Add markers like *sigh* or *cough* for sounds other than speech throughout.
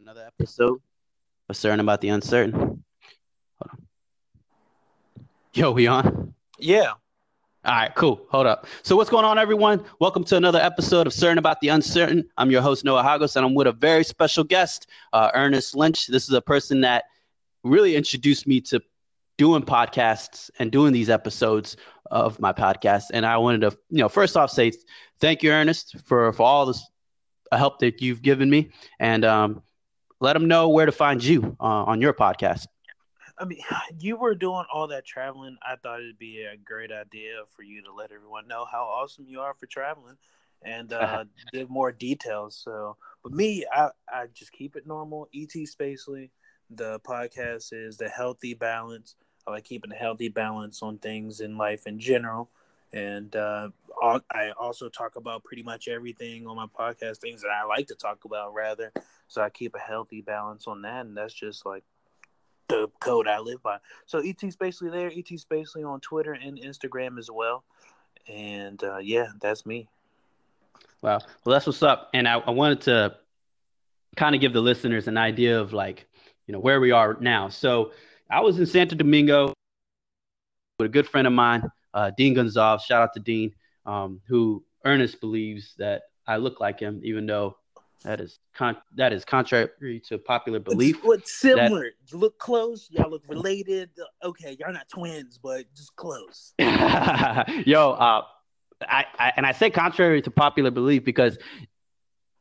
another episode of Certain About the Uncertain. Hold on. Yo, we on? Yeah. All right, cool. Hold up. So, what's going on, everyone? Welcome to another episode of Certain About the Uncertain. I'm your host, Noah Hagos, and I'm with a very special guest, uh, Ernest Lynch. This is a person that really introduced me to doing podcasts and doing these episodes of my podcast. And I wanted to, you know, first off, say thank you, Ernest, for for all this help that you've given me, and um, let them know where to find you uh, on your podcast. I mean, *sighs* you were doing all that traveling. I thought it'd be a great idea for you to let everyone know how awesome you are for traveling and *laughs* uh, give more details. So, but me, I, I just keep it normal. ET Spacely, the podcast is the healthy balance. I like keeping a healthy balance on things in life in general. And uh, I also talk about pretty much everything on my podcast, things that I like to talk about, rather. So I keep a healthy balance on that. And that's just like the code I live by. So ET Spacely there, ET Spacely on Twitter and Instagram as well. And uh, yeah, that's me. Wow. Well, that's what's up. And I, I wanted to kind of give the listeners an idea of like, you know, where we are now. So I was in Santo Domingo with a good friend of mine, uh, Dean Gonzalez. Shout out to Dean, um, who Ernest believes that I look like him, even though that is con- that is contrary to popular belief. What's similar? That... look close. Y'all look related. Okay, y'all not twins, but just close. *laughs* Yo, uh, I, I, and I say contrary to popular belief because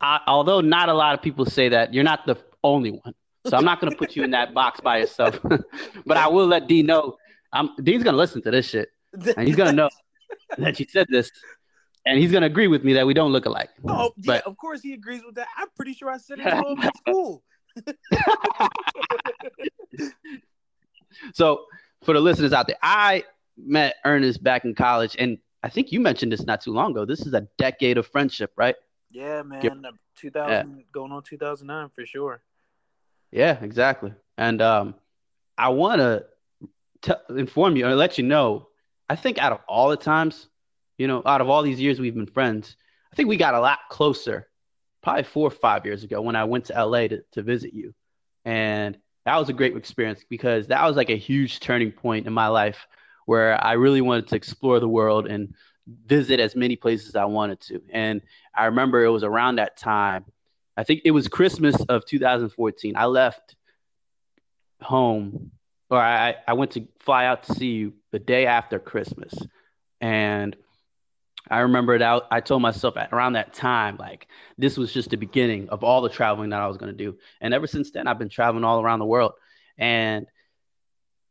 I, although not a lot of people say that, you're not the only one. So I'm not going to put you in that box by yourself. *laughs* but I will let Dean know. I'm, Dean's going to listen to this shit, and he's to know *laughs* that you said this and he's gonna agree with me that we don't look alike. Oh, yeah, but, of course he agrees with that. I'm pretty sure I said it *laughs* to him school. *laughs* so, for the listeners out there, I met Ernest back in college, and I think you mentioned this not too long ago. This is a decade of friendship, right? Yeah, man. 2000 yeah. going on 2009 for sure. Yeah, exactly. And um, I want to inform you or let you know. I think out of all the times you know, out of all these years we've been friends, I think we got a lot closer probably four or five years ago when I went to LA to, to visit you. And that was a great experience because that was like a huge turning point in my life where I really wanted to explore the world and visit as many places as I wanted to. And I remember it was around that time. I think it was Christmas of 2014. I left home or I, I went to fly out to see you the day after Christmas. And I remember out. I told myself at around that time, like this was just the beginning of all the traveling that I was going to do. And ever since then, I've been traveling all around the world. And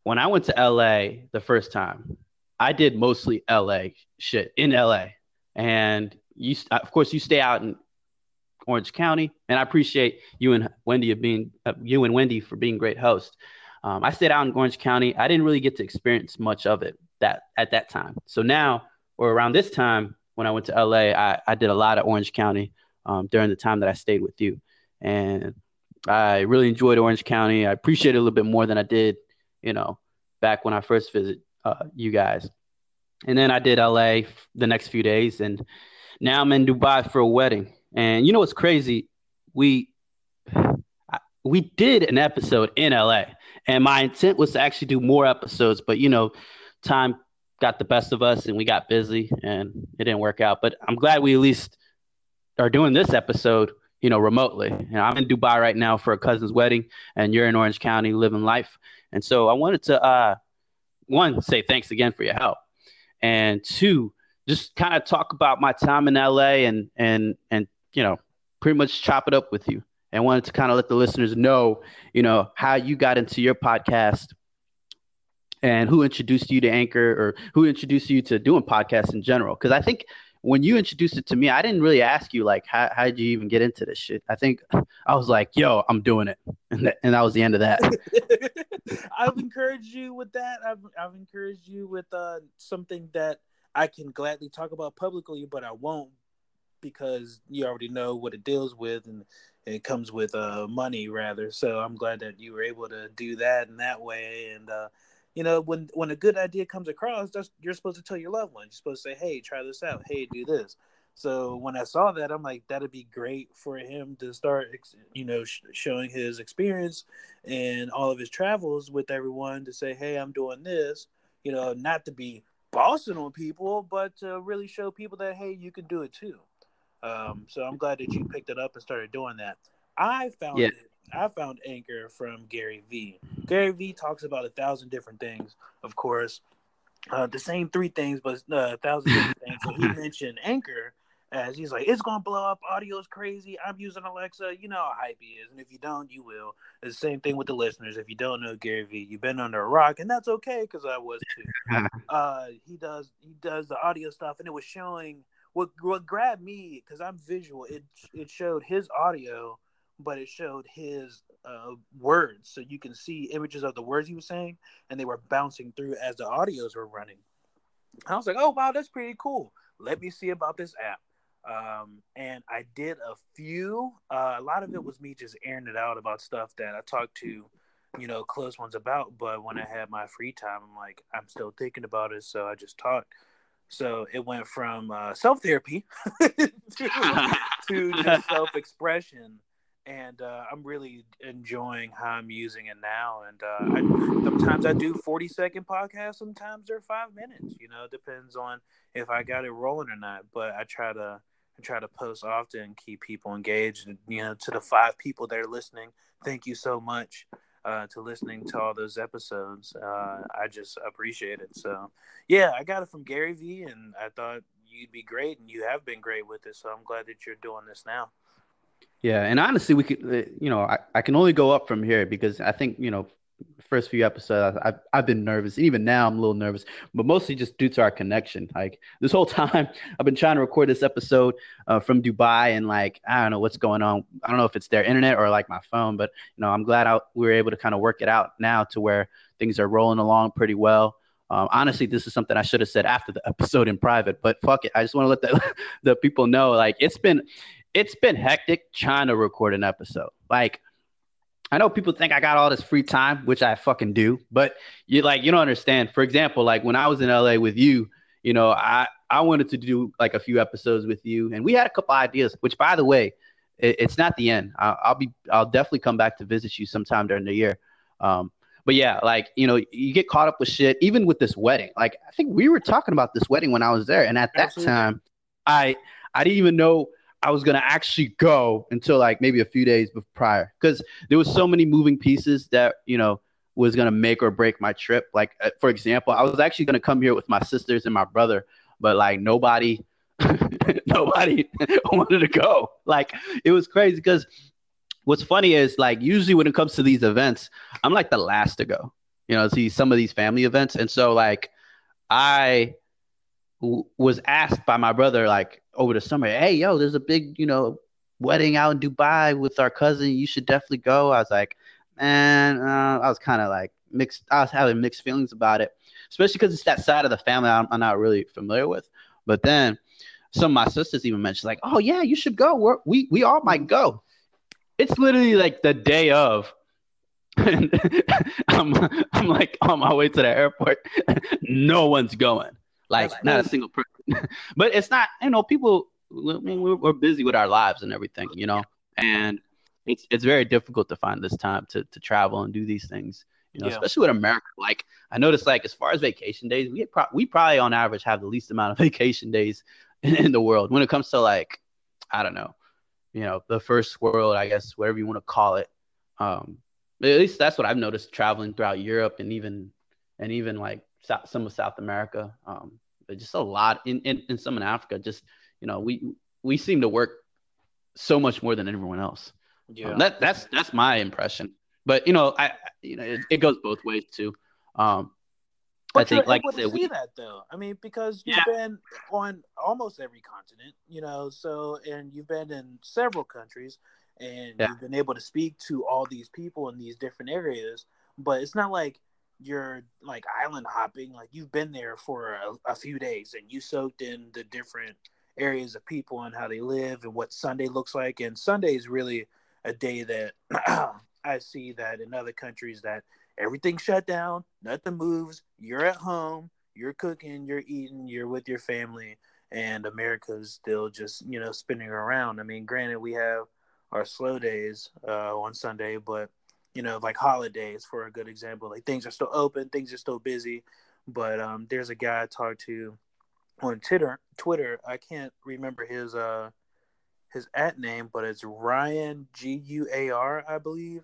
when I went to LA the first time, I did mostly LA shit in LA. And you, of course, you stay out in Orange County, and I appreciate you and Wendy of being uh, you and Wendy for being great hosts. Um, I stayed out in Orange County. I didn't really get to experience much of it that at that time. So now or around this time when I went to LA, I, I did a lot of Orange County um, during the time that I stayed with you. And I really enjoyed Orange County. I appreciate it a little bit more than I did, you know, back when I first visited uh, you guys. And then I did LA the next few days. And now I'm in Dubai for a wedding. And you know what's crazy? We we did an episode in LA, and my intent was to actually do more episodes, but you know, time got the best of us and we got busy and it didn't work out. But I'm glad we at least are doing this episode, you know, remotely. And I'm in Dubai right now for a cousin's wedding, and you're in Orange County living life. And so I wanted to, uh, one, say thanks again for your help, and two, just kind of talk about my time in LA and and and you know, pretty much chop it up with you. And wanted to kind of let the listeners know, you know, how you got into your podcast and who introduced you to Anchor or who introduced you to doing podcasts in general? Because I think when you introduced it to me, I didn't really ask you like how how did you even get into this shit. I think *laughs* I was like, "Yo, I'm doing it," *laughs* and that, and that was the end of that. *laughs* I've encouraged you with that. I've I've encouraged you with uh, something that I can gladly talk about publicly, but I won't because you already know what it deals with and it comes with uh, money rather. So I'm glad that you were able to do that in that way and. Uh, you know, when when a good idea comes across, that's you're supposed to tell your loved ones. You're supposed to say, "Hey, try this out. Hey, do this." So when I saw that, I'm like, that'd be great for him to start, you know, sh- showing his experience and all of his travels with everyone to say, hey, I'm doing this, you know, not to be bossing on people, but to really show people that, hey, you can do it too. Um, so I'm glad that you picked it up and started doing that. I found yeah. it, I found Anchor from Gary Vee. Gary Vee talks about a thousand different things, of course. Uh, the same three things, but uh, a thousand different things. So he *laughs* mentioned Anchor as he's like, it's gonna blow up. Audio is crazy. I'm using Alexa. You know how hype he is, and if you don't, you will. It's the same thing with the listeners. If you don't know Gary Vee, you've been under a rock, and that's okay because I was too. *laughs* uh, he does he does the audio stuff, and it was showing what what grabbed me because I'm visual. It it showed his audio, but it showed his uh, words, so you can see images of the words he was saying, and they were bouncing through as the audios were running. I was like, oh wow, that's pretty cool. Let me see about this app. Um, and I did a few. Uh, a lot of it was me just airing it out about stuff that I talked to, you know, close ones about. But when I had my free time, I'm like, I'm still thinking about it, so I just talked. So it went from uh, self therapy *laughs* to, *laughs* to just self expression, and uh, I'm really enjoying how I'm using it now. And uh, I, sometimes I do 40 second podcasts, sometimes they're five minutes. You know, it depends on if I got it rolling or not. But I try to I try to post often, keep people engaged. And, you know, to the five people that are listening, thank you so much uh, to listening to all those episodes. Uh, I just appreciate it. So, yeah, I got it from Gary Vee, and I thought you'd be great, and you have been great with it. So I'm glad that you're doing this now. Yeah, and honestly, we could, uh, you know, I, I can only go up from here because I think, you know, first few episodes, I've, I've been nervous. Even now, I'm a little nervous, but mostly just due to our connection. Like this whole *laughs* time, I've been trying to record this episode uh, from Dubai, and like I don't know what's going on. I don't know if it's their internet or like my phone, but you know, I'm glad I, we were able to kind of work it out now to where things are rolling along pretty well. Um, honestly, this is something I should have said after the *laughs* episode in private, but fuck it. I just want to let the, *laughs* the people know, like it's been, it's been hectic trying to record an episode. Like I know people think I got all this free time, which I fucking do, but you like you don't understand. For example, like when I was in LA with you, you know, I I wanted to do like a few episodes with you, and we had a couple ideas. Which, by the way, it, it's not the end. I'll, I'll, be I'll definitely come back to visit you sometime during the year. Um, but yeah, like you know, you get caught up with shit. Even with this wedding, like I think we were talking about this wedding when I was there, and at that Absolutely. time, I I didn't even know I was gonna actually go until like maybe a few days prior because there was so many moving pieces that you know was gonna make or break my trip. Like uh, for example, I was actually gonna come here with my sisters and my brother, but like nobody, *laughs* nobody *laughs* wanted to go. Like it was crazy because what's funny is like usually when it comes to these events, I'm like the last to go. You know, see some of these family events, and so like I was asked by my brother like over the summer, hey, yo, there's a big, you know, wedding out in Dubai with our cousin. You should definitely go. I was like, man, uh, I was kind of like mixed. I was having mixed feelings about it, especially because it's that side of the family I'm, I'm, not really familiar with. But then some of my sisters even mentioned, like, oh yeah, you should go. We're, we we all might go. It's literally like the day of. *laughs* and *laughs* I'm I'm like on my way to the airport. *laughs* no one's going. Like not a single person. *laughs* but it's not, you know, people. I mean, we're, we're busy with our lives and everything, you know, and it's it's very difficult to find this time to to travel and do these things. You know, yeah. especially with America. Like I noticed, like as far as vacation days, we pro- we probably on average have the least amount of *laughs* vacation days in, in the world when it comes to like I don't know, you know, the first world, I guess, whatever you want to call it. Um, at least that's what I've noticed traveling throughout Europe and even and even like South, some of South America. Um, just a lot in, in, in some in Africa. Just you know, we we seem to work so much more than everyone else. Yeah, um, that that's that's my impression. But you know, I you know it, it goes both ways too. Um, but I think, like I said, see that though. I mean, because you've yeah. been on almost every continent, you know. So, and you've been in several countries, and yeah. you've been able to speak to all these people in these different areas. But it's not like you're like island hopping like you've been there for a, a, few days and you soaked in the different areas of people and how they live and what sunday looks like and sunday is really a day that *clears throat* i see that in other countries that everything shut down nothing moves you're at home you're cooking you're eating you're with your family and America's still just you know spinning around. I mean, granted, we have our slow days uh, on Sunday, but you know, like holidays for a good example, like things are still open, things are still busy. But um, there's a guy I talked to on Twitter. Twitter, I can't remember his uh his at name, but it's Ryan G U A R, I believe.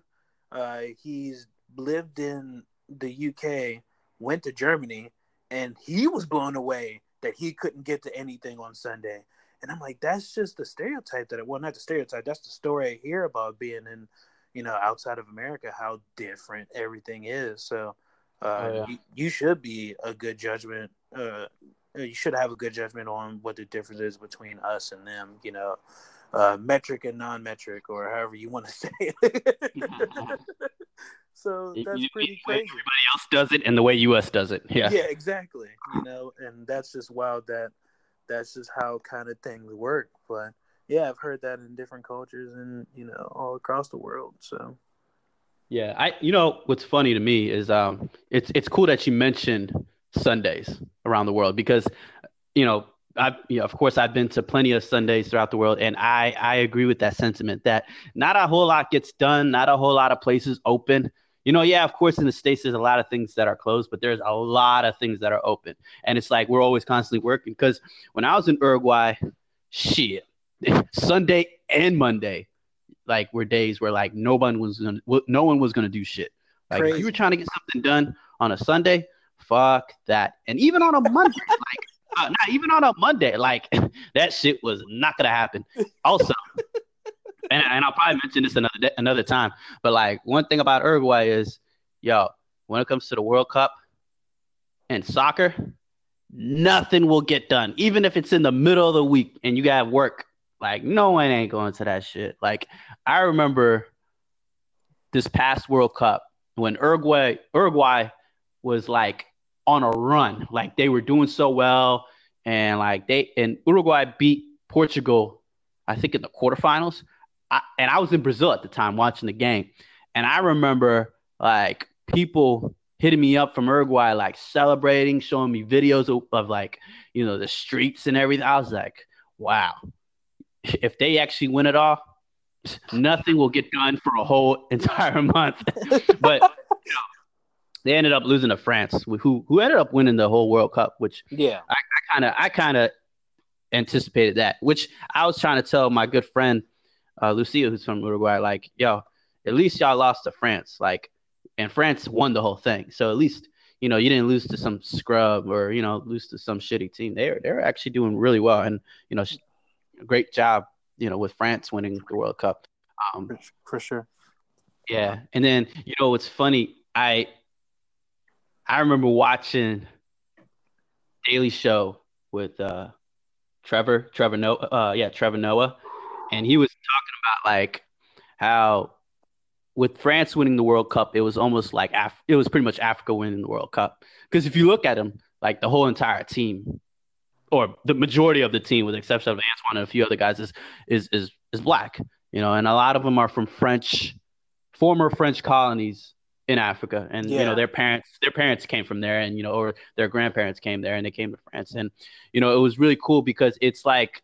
Uh, he's lived in the UK, went to Germany, and he was blown away that he couldn't get to anything on Sunday. And I'm like, that's just the stereotype that it well, not the stereotype, that's the story I hear about being in, you know, outside of America, how different everything is. So uh, oh, yeah. you, you, should be a good judgment. Uh, you should have a good judgment on what the difference is between us and them. You know, uh, metric and non-metric, or however you want to *laughs* say it. *laughs* so that's you, pretty crazy. Everybody else does it, and the way U.S. does it. Yeah. Yeah, exactly. You know, and that's just wild. That that's just how kind of things work. But yeah, I've heard that in different cultures and you know all across the world. So. Yeah, I you know what's funny to me is um it's it's cool that you mentioned Sundays around the world because you know I, you know, of course, I've been to plenty of Sundays throughout the world, and I, I agree with that sentiment that not a whole lot gets done, not a whole lot of places open. You know, yeah, of course, in the states, there's a lot of things that are closed, but there's a lot of things that are open, and it's like we're always constantly working. Because when I was in Uruguay, shit, *laughs* Sunday and Monday, like were days where like no one was gonna, no one was gonna do shit. Like Crazy. if you were trying to get something done on a Sunday, fuck that, and even on a Monday, *laughs* like uh, not even on a Monday. Like *laughs* that shit was not gonna happen. Also, and, and I'll probably mention this another day, another time. But like one thing about Uruguay is, yo, when it comes to the World Cup and soccer, nothing will get done, even if it's in the middle of the week and you got work. Like no one ain't going to that shit. Like I remember this past World Cup when Uruguay Uruguay was like on a run. Like they were doing so well, and like they and Uruguay beat Portugal, I think in the quarterfinals. I, and I was in Brazil at the time watching the game, and I remember like people hitting me up from Uruguay, like celebrating, showing me videos of, of like you know the streets and everything. I was like, wow, if they actually win it all, nothing will get done for a whole *laughs* entire month. *laughs* but you know, they ended up losing to France, who who ended up winning the whole World Cup, which yeah, I kind of I kind of anticipated that. Which I was trying to tell my good friend uh, Lucia, who's from Uruguay, like, yo, at least y'all lost to France, like, and France won the whole thing. So at least you know you didn't lose to some scrub or you know lose to some shitty team. They're they're actually doing really well, and you know, great job, you know, with France winning the World Cup. Um, for sure. Yeah, and then you know what's funny, I I remember watching Daily Show with uh, Trevor, Trevor Noah, uh, yeah, Trevor Noah, and he was talking about like how with France winning the World Cup, it was almost like Af- it was pretty much Africa winning the World Cup. Because if you look at them, like the whole entire team, or the majority of the team, with the exception of Antoine and a few other guys, is is is is black. You know, and a lot of them are from French, former French colonies in Africa, and yeah. you know their parents their parents came from there, and you know or their grandparents came there, and they came to France, and you know it was really cool because it's like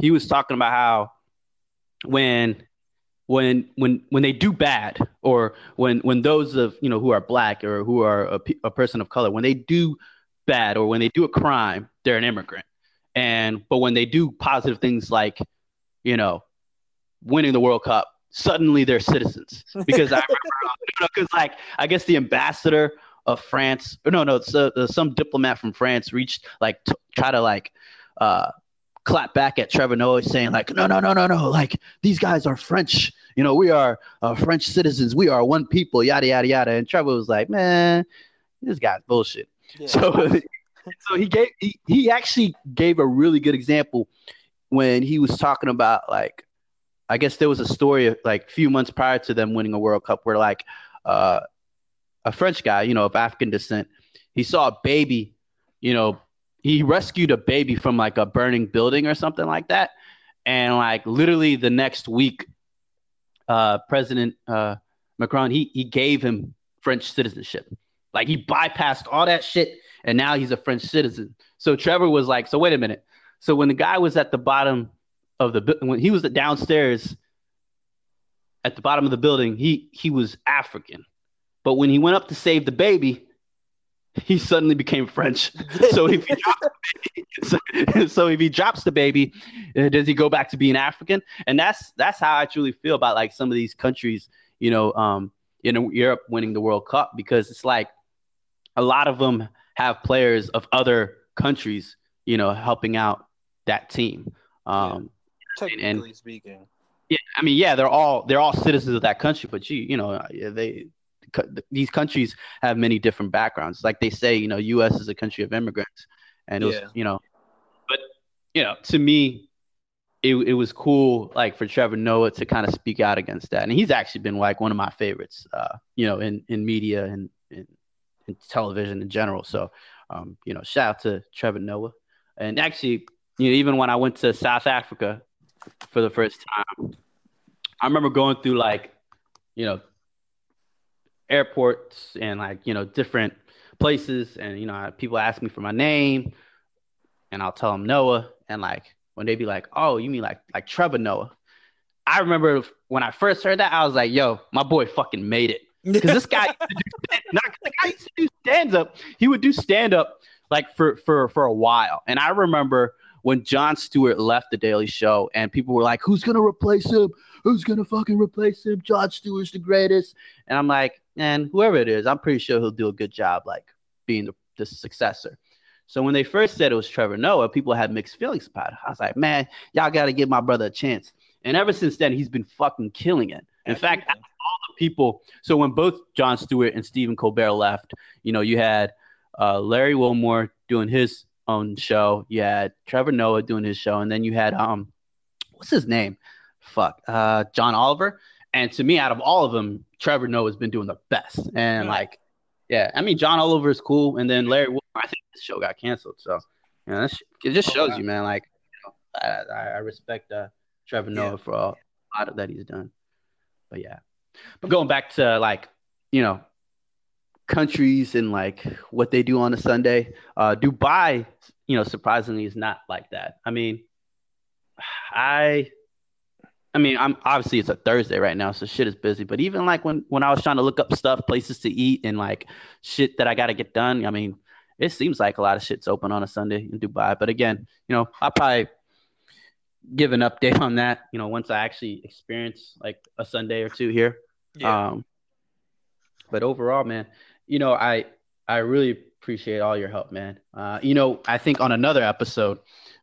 he was talking about how when when when when they do bad or when when those of you know who are black or who are a, a person of color when they do bad or when they do a crime they're an immigrant. And but when they do positive things like you know winning the world cup suddenly they're citizens. Because I *laughs* remember, because like I guess the ambassador of France no no uh, some diplomat from France reached like to try to like uh clap back at Trevor Noah saying like no no no no no like these guys are French. You know we are uh, French citizens. We are one people yada yada yada. And Trevor was like man this guy's bullshit so *laughs* so he gave he, he actually gave a really good example when he was talking about like I guess there was a story like a few months prior to them winning a World Cup where like uh, a French guy, you know, of African descent, he saw a baby, you know, he rescued a baby from like a burning building or something like that, and like literally the next week, uh, President uh, Macron he he gave him French citizenship, like he bypassed all that shit, and now he's a French citizen. So Trevor was like, so wait a minute, So when the guy was at the bottom of the when he was downstairs at the bottom of the building, he he was African. But when he went up to save the baby, he suddenly became French. *laughs* so if he drops, *laughs* so if he drops the baby, does he go back to being African? And that's that's how I truly feel about like some of these countries, you know, um, in Europe winning the World Cup because it's like a lot of them have players of other countries, you know, helping out that team. Um, yeah. Technically and, speaking. Yeah, I mean, yeah, they're all they're all citizens of that country, but you you know they these countries have many different backgrounds. Like they say, you know, U.S. is a country of immigrants, and it was, yeah. you know, but you know, to me, it it was cool, like for Trevor Noah to kind of speak out against that, and he's actually been like one of my favorites, uh, you know, in in media and in, television in general. So, um, you know, shout out to Trevor Noah, and actually, you know, even when I went to South Africa for the first time, I remember going through like, you know, airports and like you know different places, and you know people ask me for my name, and I'll tell them Noah, and like when they be like, "Oh, you mean like like Trevor Noah?" I remember when I first heard that, I was like, "Yo, my boy fucking made it." Because this guy, not the guy used to do stand up. He would do stand up like for for for a while, and I remember when Jon Stewart left the Daily Show, and people were like, "Who's gonna replace him? Who's gonna fucking replace him? Jon Stewart's the greatest." And I'm like, and whoever it is, I'm pretty sure he'll do a good job, like being the, the successor. So when they first said it was Trevor Noah, people had mixed feelings about it. I was like, man, y'all got to give my brother a chance. And ever since then, he's been fucking killing it. In Absolutely. fact, people. So when both Jon Stewart and Stephen Colbert left, you know, you had uh, Larry Wilmore doing his own show. You had Trevor Noah doing his show, and then you had um, what's his name? Fuck, uh, John Oliver. And to me, out of all of them, Trevor Noah has been doing the best. And like, yeah, I mean, John Oliver is cool, and then Larry Wilmore, I think this show got canceled. So, you know, it just shows you, man. Like, you know, I, I respect uh, Trevor Noah yeah. for all, a lot of that he's done. But yeah, but going back to like, you know, countries and like what they do on a Sunday, uh, Dubai, you know, surprisingly is not like that. I mean, I I mean, I'm obviously it's a Thursday right now, so shit is busy. But even like when when I was trying to look up stuff, places to eat, and like shit that I got to get done, I mean, it seems like a lot of shit's open on a Sunday in Dubai. But again, you know, I'll probably give an update on that. You know, once I actually experience like a Sunday or two here. Yeah. Um, but overall, man, you know, I I really appreciate all your help, man. Uh, you know, I think on another episode,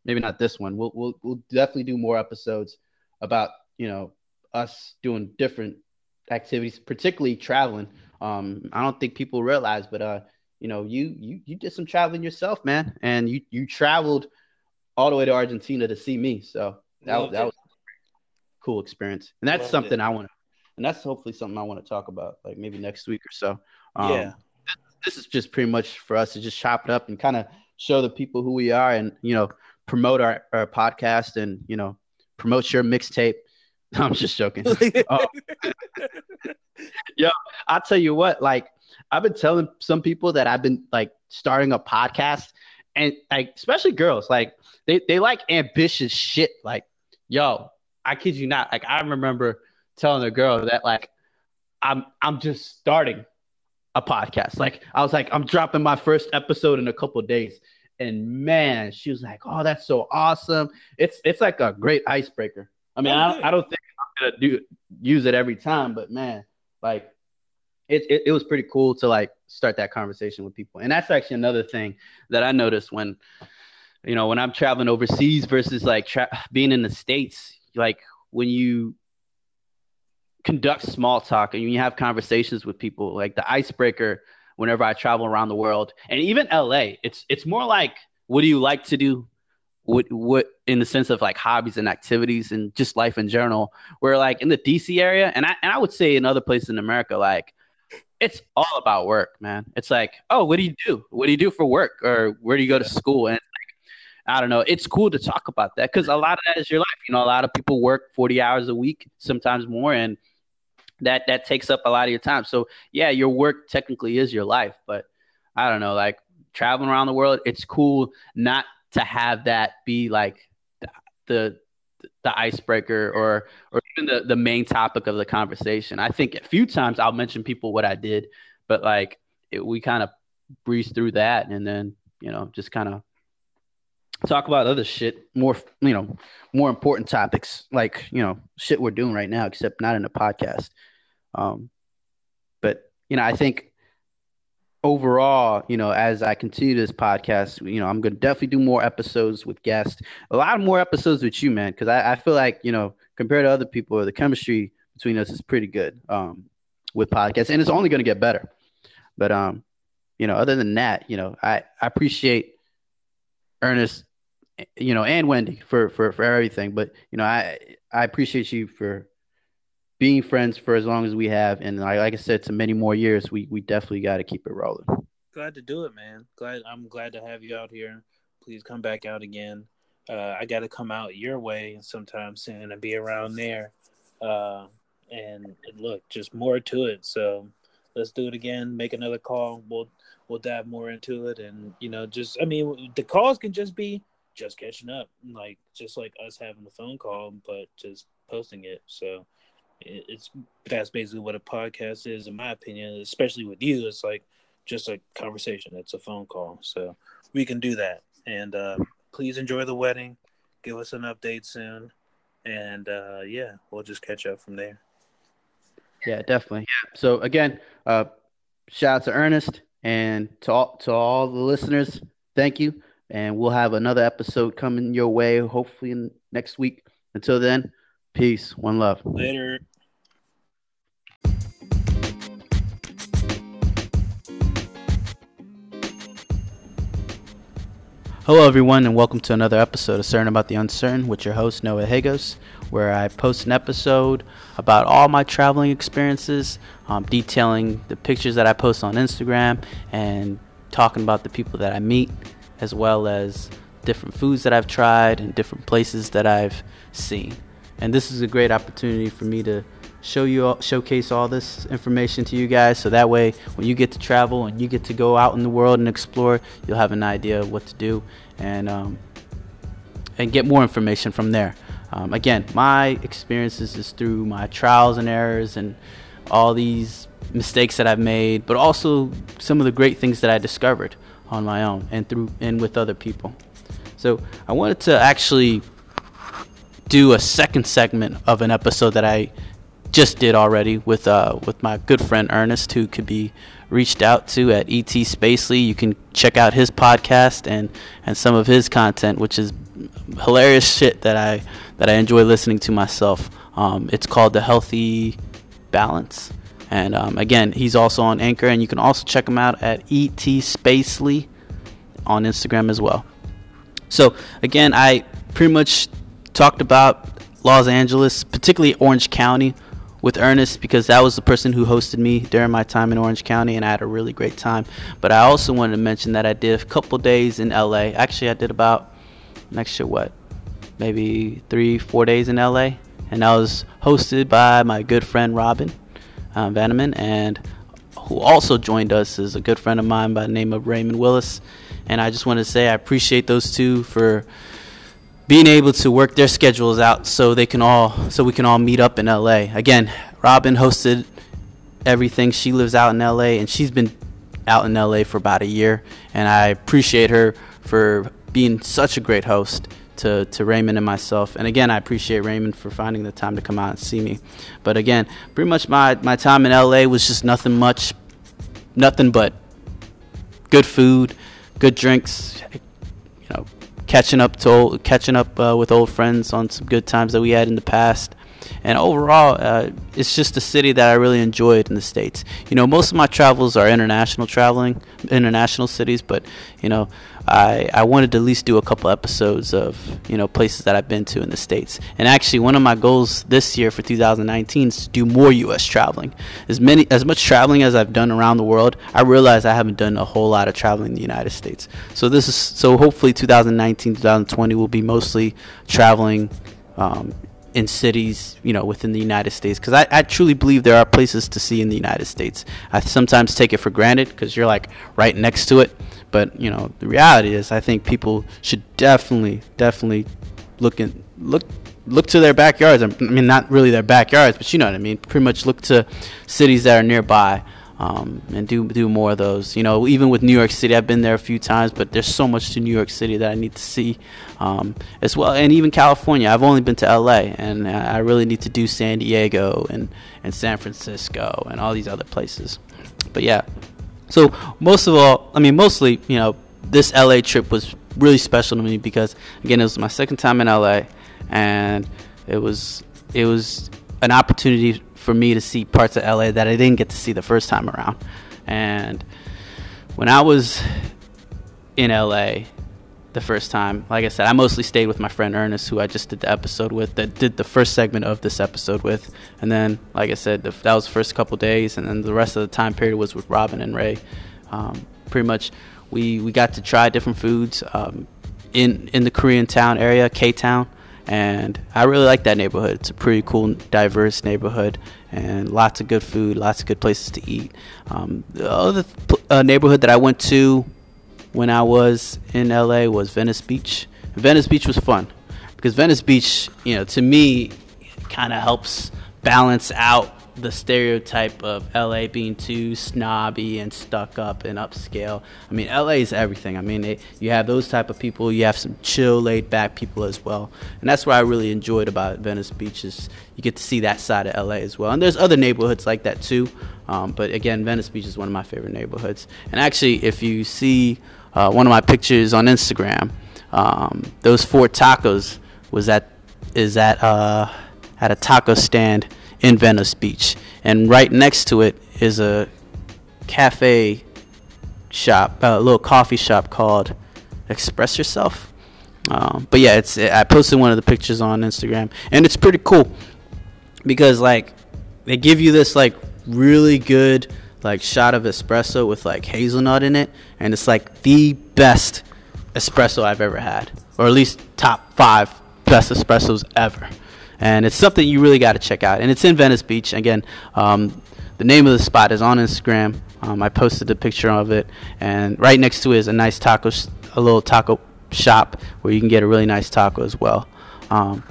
maybe not this one, we'll we'll we'll definitely do more episodes about you know us doing different activities, particularly traveling. Um, I don't think people realize, but uh, you know, you you you did some traveling yourself, man, and you you traveled all the way to Argentina to see me. So that was, that was cool experience, and that's Loved something it. I want to, and that's hopefully something I want to talk about, like maybe next week or so. Um, yeah, this is just pretty much for us to just chop it up and kind of show the people who we are, and you know, promote our, our podcast, and you know, promote your mixtape *laughs* I'm just joking. um, *laughs* yo, I'll tell you what, like I've been telling some people that I've been like starting a podcast and like especially girls, like they, they like ambitious shit. Like, yo, I kid you not. Like I remember telling a girl that like I'm I'm just starting a podcast. Like I was like, I'm dropping my first episode in a couple days. And man, she was like, "Oh, that's so awesome! It's it's like a great icebreaker." I mean, I, I don't think I'm gonna do use it every time, but man, like it, it, it was pretty cool to like start that conversation with people. And that's actually another thing that I noticed when you know when I'm traveling overseas versus like tra- being in the states. Like when you conduct small talk and you have conversations with people, like the icebreaker. Whenever I travel around the world, and even LA, it's it's more like, what do you like to do? what what in the sense of like hobbies and activities and just life in general where like in the dc area and i and i would say in other places in america like it's all about work man. It's like oh what do you do? What do you do for work? Or where do you go to school? And i don't know. It's cool to talk about that because a lot of that is your life. You know a lot of people work 40 hours a week sometimes more and that that takes up a lot of your time so yeah your work technically is your life but i don't know like traveling around the world it's cool not to have that be like the, the the icebreaker or or even the, the main topic of the conversation. I think a few times I'll mention people what I did, but like it, we kind of breeze through that and then you know just kind of talk about other shit more you know more important topics like you know shit we're doing right now except not in a podcast um but you know i think overall, you know, as I continue this podcast, you know, I'm to definitely do more episodes with guests, a lot more episodes with you, man, because I, I, feel like, you know, compared to other people, the chemistry between us is pretty good um, with podcasts, and it's only to get better. But, um, you know, other than that, you know, I, I appreciate Ernest, you know, and Wendy for, for, for everything. But, you know, I, I appreciate you for being friends for as long as we have, and like, like I said, to many more years, we we definitely got to keep it rolling. Glad to do it, man. Glad I'm glad to have you out here. Please come back out again. Uh, I got to come out your way sometime soon and be around there. Uh, and look, just more to it. So let's do it again. Make another call. We'll we'll dive more into it, and you know, just I mean, the calls can just be just catching up, like just like us having the phone call, but just posting it. So it's that's basically what a podcast is, in my opinion. Especially with you, it's like just a conversation. It's a phone call, so we can do that. And uh, please enjoy the wedding. Give us an update soon, and uh, yeah, we'll just catch up from there. Yeah, definitely. Yeah. So again, uh, shout out to Ernest and to all to all the listeners. Thank you, and we'll have another episode coming your way, hopefully next week. Until then, peace, one love. Later. Hello, everyone, and welcome to another episode of Certain About the Uncertain with your host, Noah Hagos, where I post an episode about all my traveling experiences, um, detailing the pictures that I post on Instagram, and talking about the people that I meet, as well as different foods that I've tried and different places that I've seen. And this is a great opportunity for me to show you all, showcase all this information to you guys so that way when you get to travel and you get to go out in the world and explore you'll have an idea of what to do and um, and get more information from there. Um, again my experiences is through my trials and errors and all these mistakes that I've made but also some of the great things that I discovered on my own and through and with other people. So I wanted to actually do a second segment of an episode that I just did already with uh, with my good friend Ernest, who could be reached out to at ET Spacely. You can check out his podcast and and some of his content, which is hilarious shit that I that I enjoy listening to myself. Um, it's called the Healthy Balance, and um, again, he's also on Anchor, and you can also check him out at ET Spacely on Instagram as well. So again, I pretty much talked about Los Angeles, particularly Orange County, with Ernest because that was the person who hosted me during my time in Orange County, and I had a really great time. But I also wanted to mention that I did a couple days in LA. Actually, I did about next year what, maybe three, four days in LA, and I was hosted by my good friend Robin um, Vanneman, and who also joined us is a good friend of mine by the name of Raymond Willis. And I just want to say I appreciate those two for being able to work their schedules out so they can all so we can all meet up in LA. Again, Robin hosted everything. She lives out in LA and she's been out in LA for about a year and I appreciate her for being such a great host to, to Raymond and myself. And again, I appreciate Raymond for finding the time to come out and see me. But again, pretty much my, my time in LA was just nothing much, nothing but good food, good drinks, catching up to old, catching up uh, with old friends on some good times that we had in the past. And overall, uh, it's just a city that I really enjoyed in the states. You know, most of my travels are international traveling, international cities, but you know, I, I wanted to at least do a couple episodes of you know places that I've been to in the states. And actually, one of my goals this year for 2019 is to do more U.S. traveling. As many as much traveling as I've done around the world, I realize I haven't done a whole lot of traveling in the United States. So this is so hopefully 2019 2020 will be mostly traveling. Um, in cities, you know, within the United States. Because I, I truly believe there are places to see in the United States. I sometimes take it for granted because you're like right next to it. But you know, the reality is, I think people should definitely, definitely look in, look look to their backyards. I mean, not really their backyards, but you know what I mean. Pretty much look to cities that are nearby um, and do do more of those. You know, even with New York City, I've been there a few times, but there's so much to New York City that I need to see um, as well. And even California, I've only been to LA, and I really need to do San Diego and and San Francisco and all these other places. But yeah, so most of all, I mean, mostly, you know, this LA trip was really special to me because again, it was my second time in LA, and it was it was an opportunity for me to see parts of LA that I didn't get to see the first time around. And when I was in LA the first time, like I said, I mostly stayed with my friend Ernest, who I just did the episode with, that did the first segment of this episode with. And then, like I said, the, that was the first couple days, and then the rest of the time period was with Robin and Ray. Um, pretty much, we, we got to try different foods um, in in the Korean town area, K Town and I really like that neighborhood. It's a pretty cool, diverse neighborhood, and lots of good food, lots of good places to eat. Um, the other uh, neighborhood that I went to when I was in LA was Venice Beach. Venice Beach was fun because Venice Beach, you know, to me, kind of helps balance out the stereotype of LA being too snobby and stuck up and upscale. I mean, LA is everything. I mean, it, you have those type of people. You have some chill, laid back people as well, and that's what I really enjoyed about Venice Beach is you get to see that side of LA as well. And there's other neighborhoods like that too, um, but again, Venice Beach is one of my favorite neighborhoods. And actually, if you see uh, one of my pictures on Instagram, um, those four tacos was at is at uh, at a taco stand in Venice Beach. And right next to it is a cafe shop, a little coffee shop called Express Yourself. Um, but yeah, it's I posted one of the pictures on Instagram, and it's pretty cool because like they give you this like really good like shot of espresso with like hazelnut in it, and it's like the best espresso I've ever had, or at least top five best espressos ever and it's something you really got to check out. And it's in Venice Beach. Again, um, the name of the spot is on Instagram. Um, I posted a picture of it, and right next to it is a nice taco, a little taco shop where you can get a really nice taco as well. Um,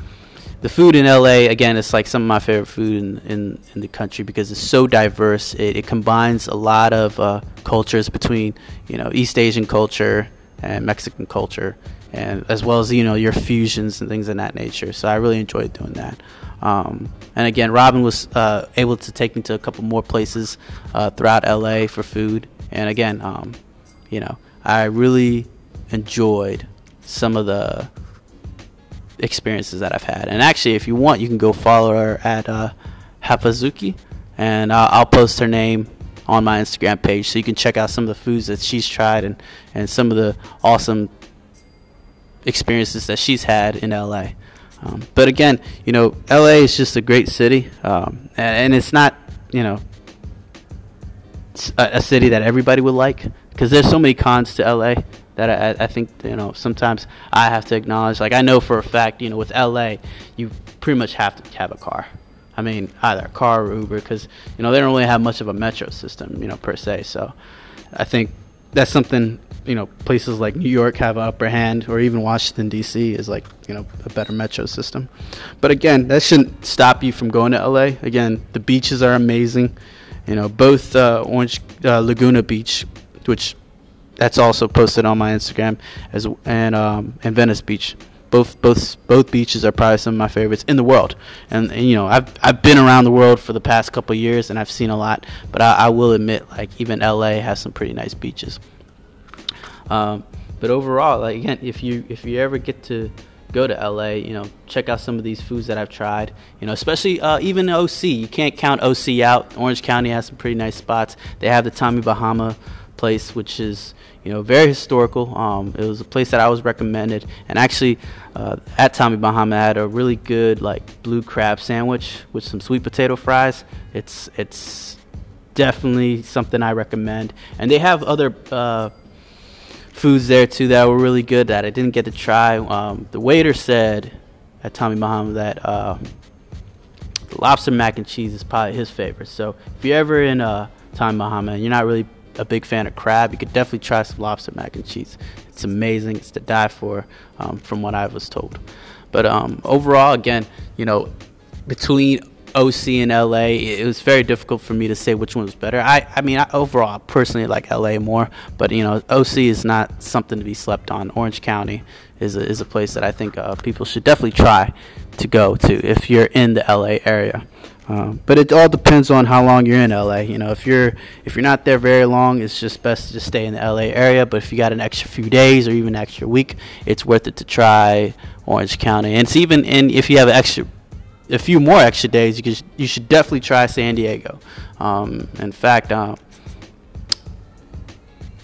the food in LA, again, it's like some of my favorite food in, in, in the country because it's so diverse. It, it combines a lot of uh, cultures between, you know, East Asian culture and Mexican culture and as well as you know your fusions and things of that nature. So I really enjoyed doing that. Um, and again, Robin was uh, able to take me to a couple more places uh, throughout LA for food. And again, um, you know, I really enjoyed some of the experiences that I've had. And actually, if you want, you can go follow her at uh, Hapazuki, and I'll post her name on my Instagram page so you can check out some of the foods that she's tried and, and some of the awesome experiences that she's had in LA. Um, but again, you know, LA is just a great city, um, and, and, it's not, you know, a, a, city that everybody would like because there's so many cons to LA that I, I, think you know sometimes I have to acknowledge. Like I know for a fact, you know, with LA, you pretty much have to have a car. I mean, either a car or Uber because you know they don't really have much of a metro system, you know, per se. So I think that's something you know places like New York have an upper hand, or even Washington D.C. is like you know a better metro system. But again, that shouldn't stop you from going to LA. Again, the beaches are amazing. You know, both uh, Orange uh, Laguna Beach, which that's also posted on my Instagram, as and um, and Venice Beach. Both both both beaches are probably some of my favorites in the world. And, and you know, I've I've been around the world for the past couple years, and I've seen a lot. But I, I will admit, like even LA has some pretty nice beaches. Um, but overall, like again, if you if you ever get to go to LA, you know, check out some of these foods that I've tried. You know, especially uh, even OC. You can't count OC out. Orange County has some pretty nice spots. They have the Tommy Bahama place, which is you know very historical. Um, it was a place that I was recommended, and actually uh, at Tommy Bahama I had a really good like blue crab sandwich with some sweet potato fries. It's it's definitely something I recommend, and they have other. Uh, foods there too that were really good that I didn't get to try. Um, the waiter said at Tommy Bahama that uh, lobster mac and cheese is probably his favorite. So if you're ever in uh, Tommy Bahama and you're not really a big fan of crab, you could definitely try some lobster mac and cheese. It's amazing. It's to die for, um, from what I was told. But um, overall, again, you know, between OC and LA, it was very difficult for me to say which one was better. I, I mean, I, overall, personally like LA more, but you know, OC is not something to be slept on. Orange County is a, is a place that I think uh, people should definitely try to go to if you're in the LA area. Um, but it all depends on how long you're in LA. You know, if you're if you're not there very long, it's just best to just stay in the LA area. But if you got an extra few days or even an extra week, it's worth it to try Orange County. And it's even and if you have an extra a few more extra days, you could you should definitely try San Diego. Um, in fact, um,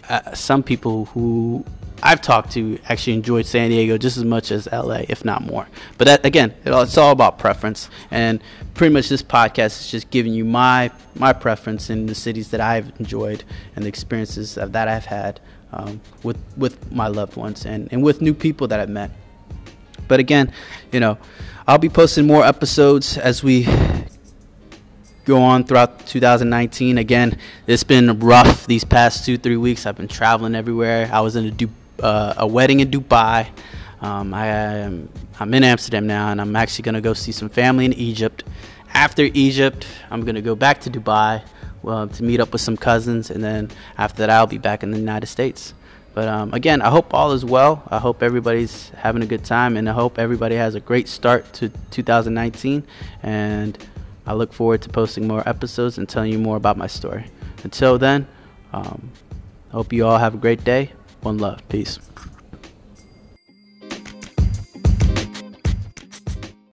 uh, some people who I've talked to actually enjoyed San Diego just as much as LA, if not more. But that, again, it's all about preference, and pretty much this podcast is just giving you my my preference in the cities that I've enjoyed and the experiences that I've had um, with with my loved ones and and with new people that I've met. But again, you know, I'll be posting more episodes as we go on throughout 2019. Again, it's been rough these past two, three weeks. I've been traveling everywhere. I was in a, du- uh, a wedding in Dubai. Um, I am I'm in Amsterdam now, and I'm actually gonna go see some family in Egypt. After Egypt, I'm gonna go back to Dubai to meet up with some cousins, and then after that, I'll be back in the United States. But um, again, I hope all is well. I hope everybody's having a good time, and I hope everybody has a great start to 2019. And I look forward to posting more episodes and telling you more about my story. Until then, um, hope you all have a great day. One love. Peace.